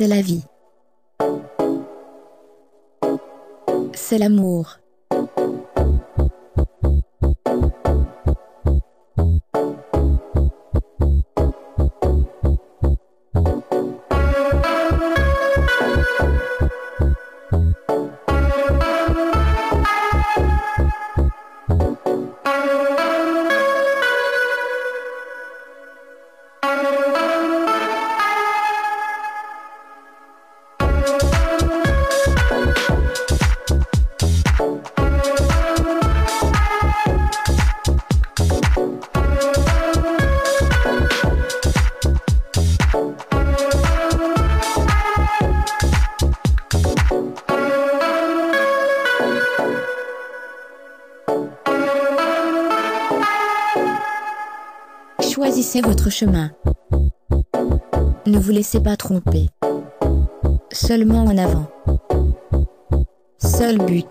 C'est la vie. C'est l'amour. Choisissez votre chemin. Ne vous laissez pas tromper. Seulement en avant. Seul but.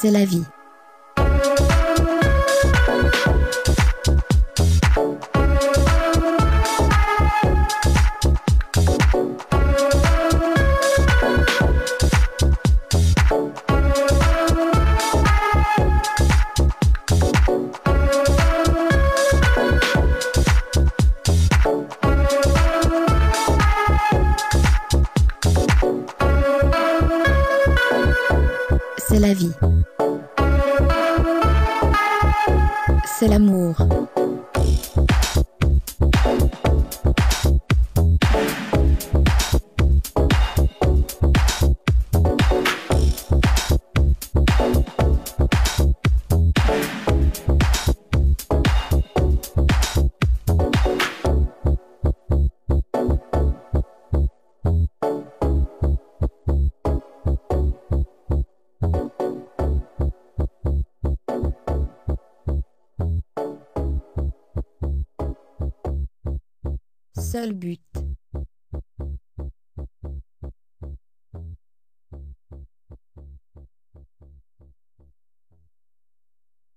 C'est la vie. C'est la vie. C'est l'amour. Seul but.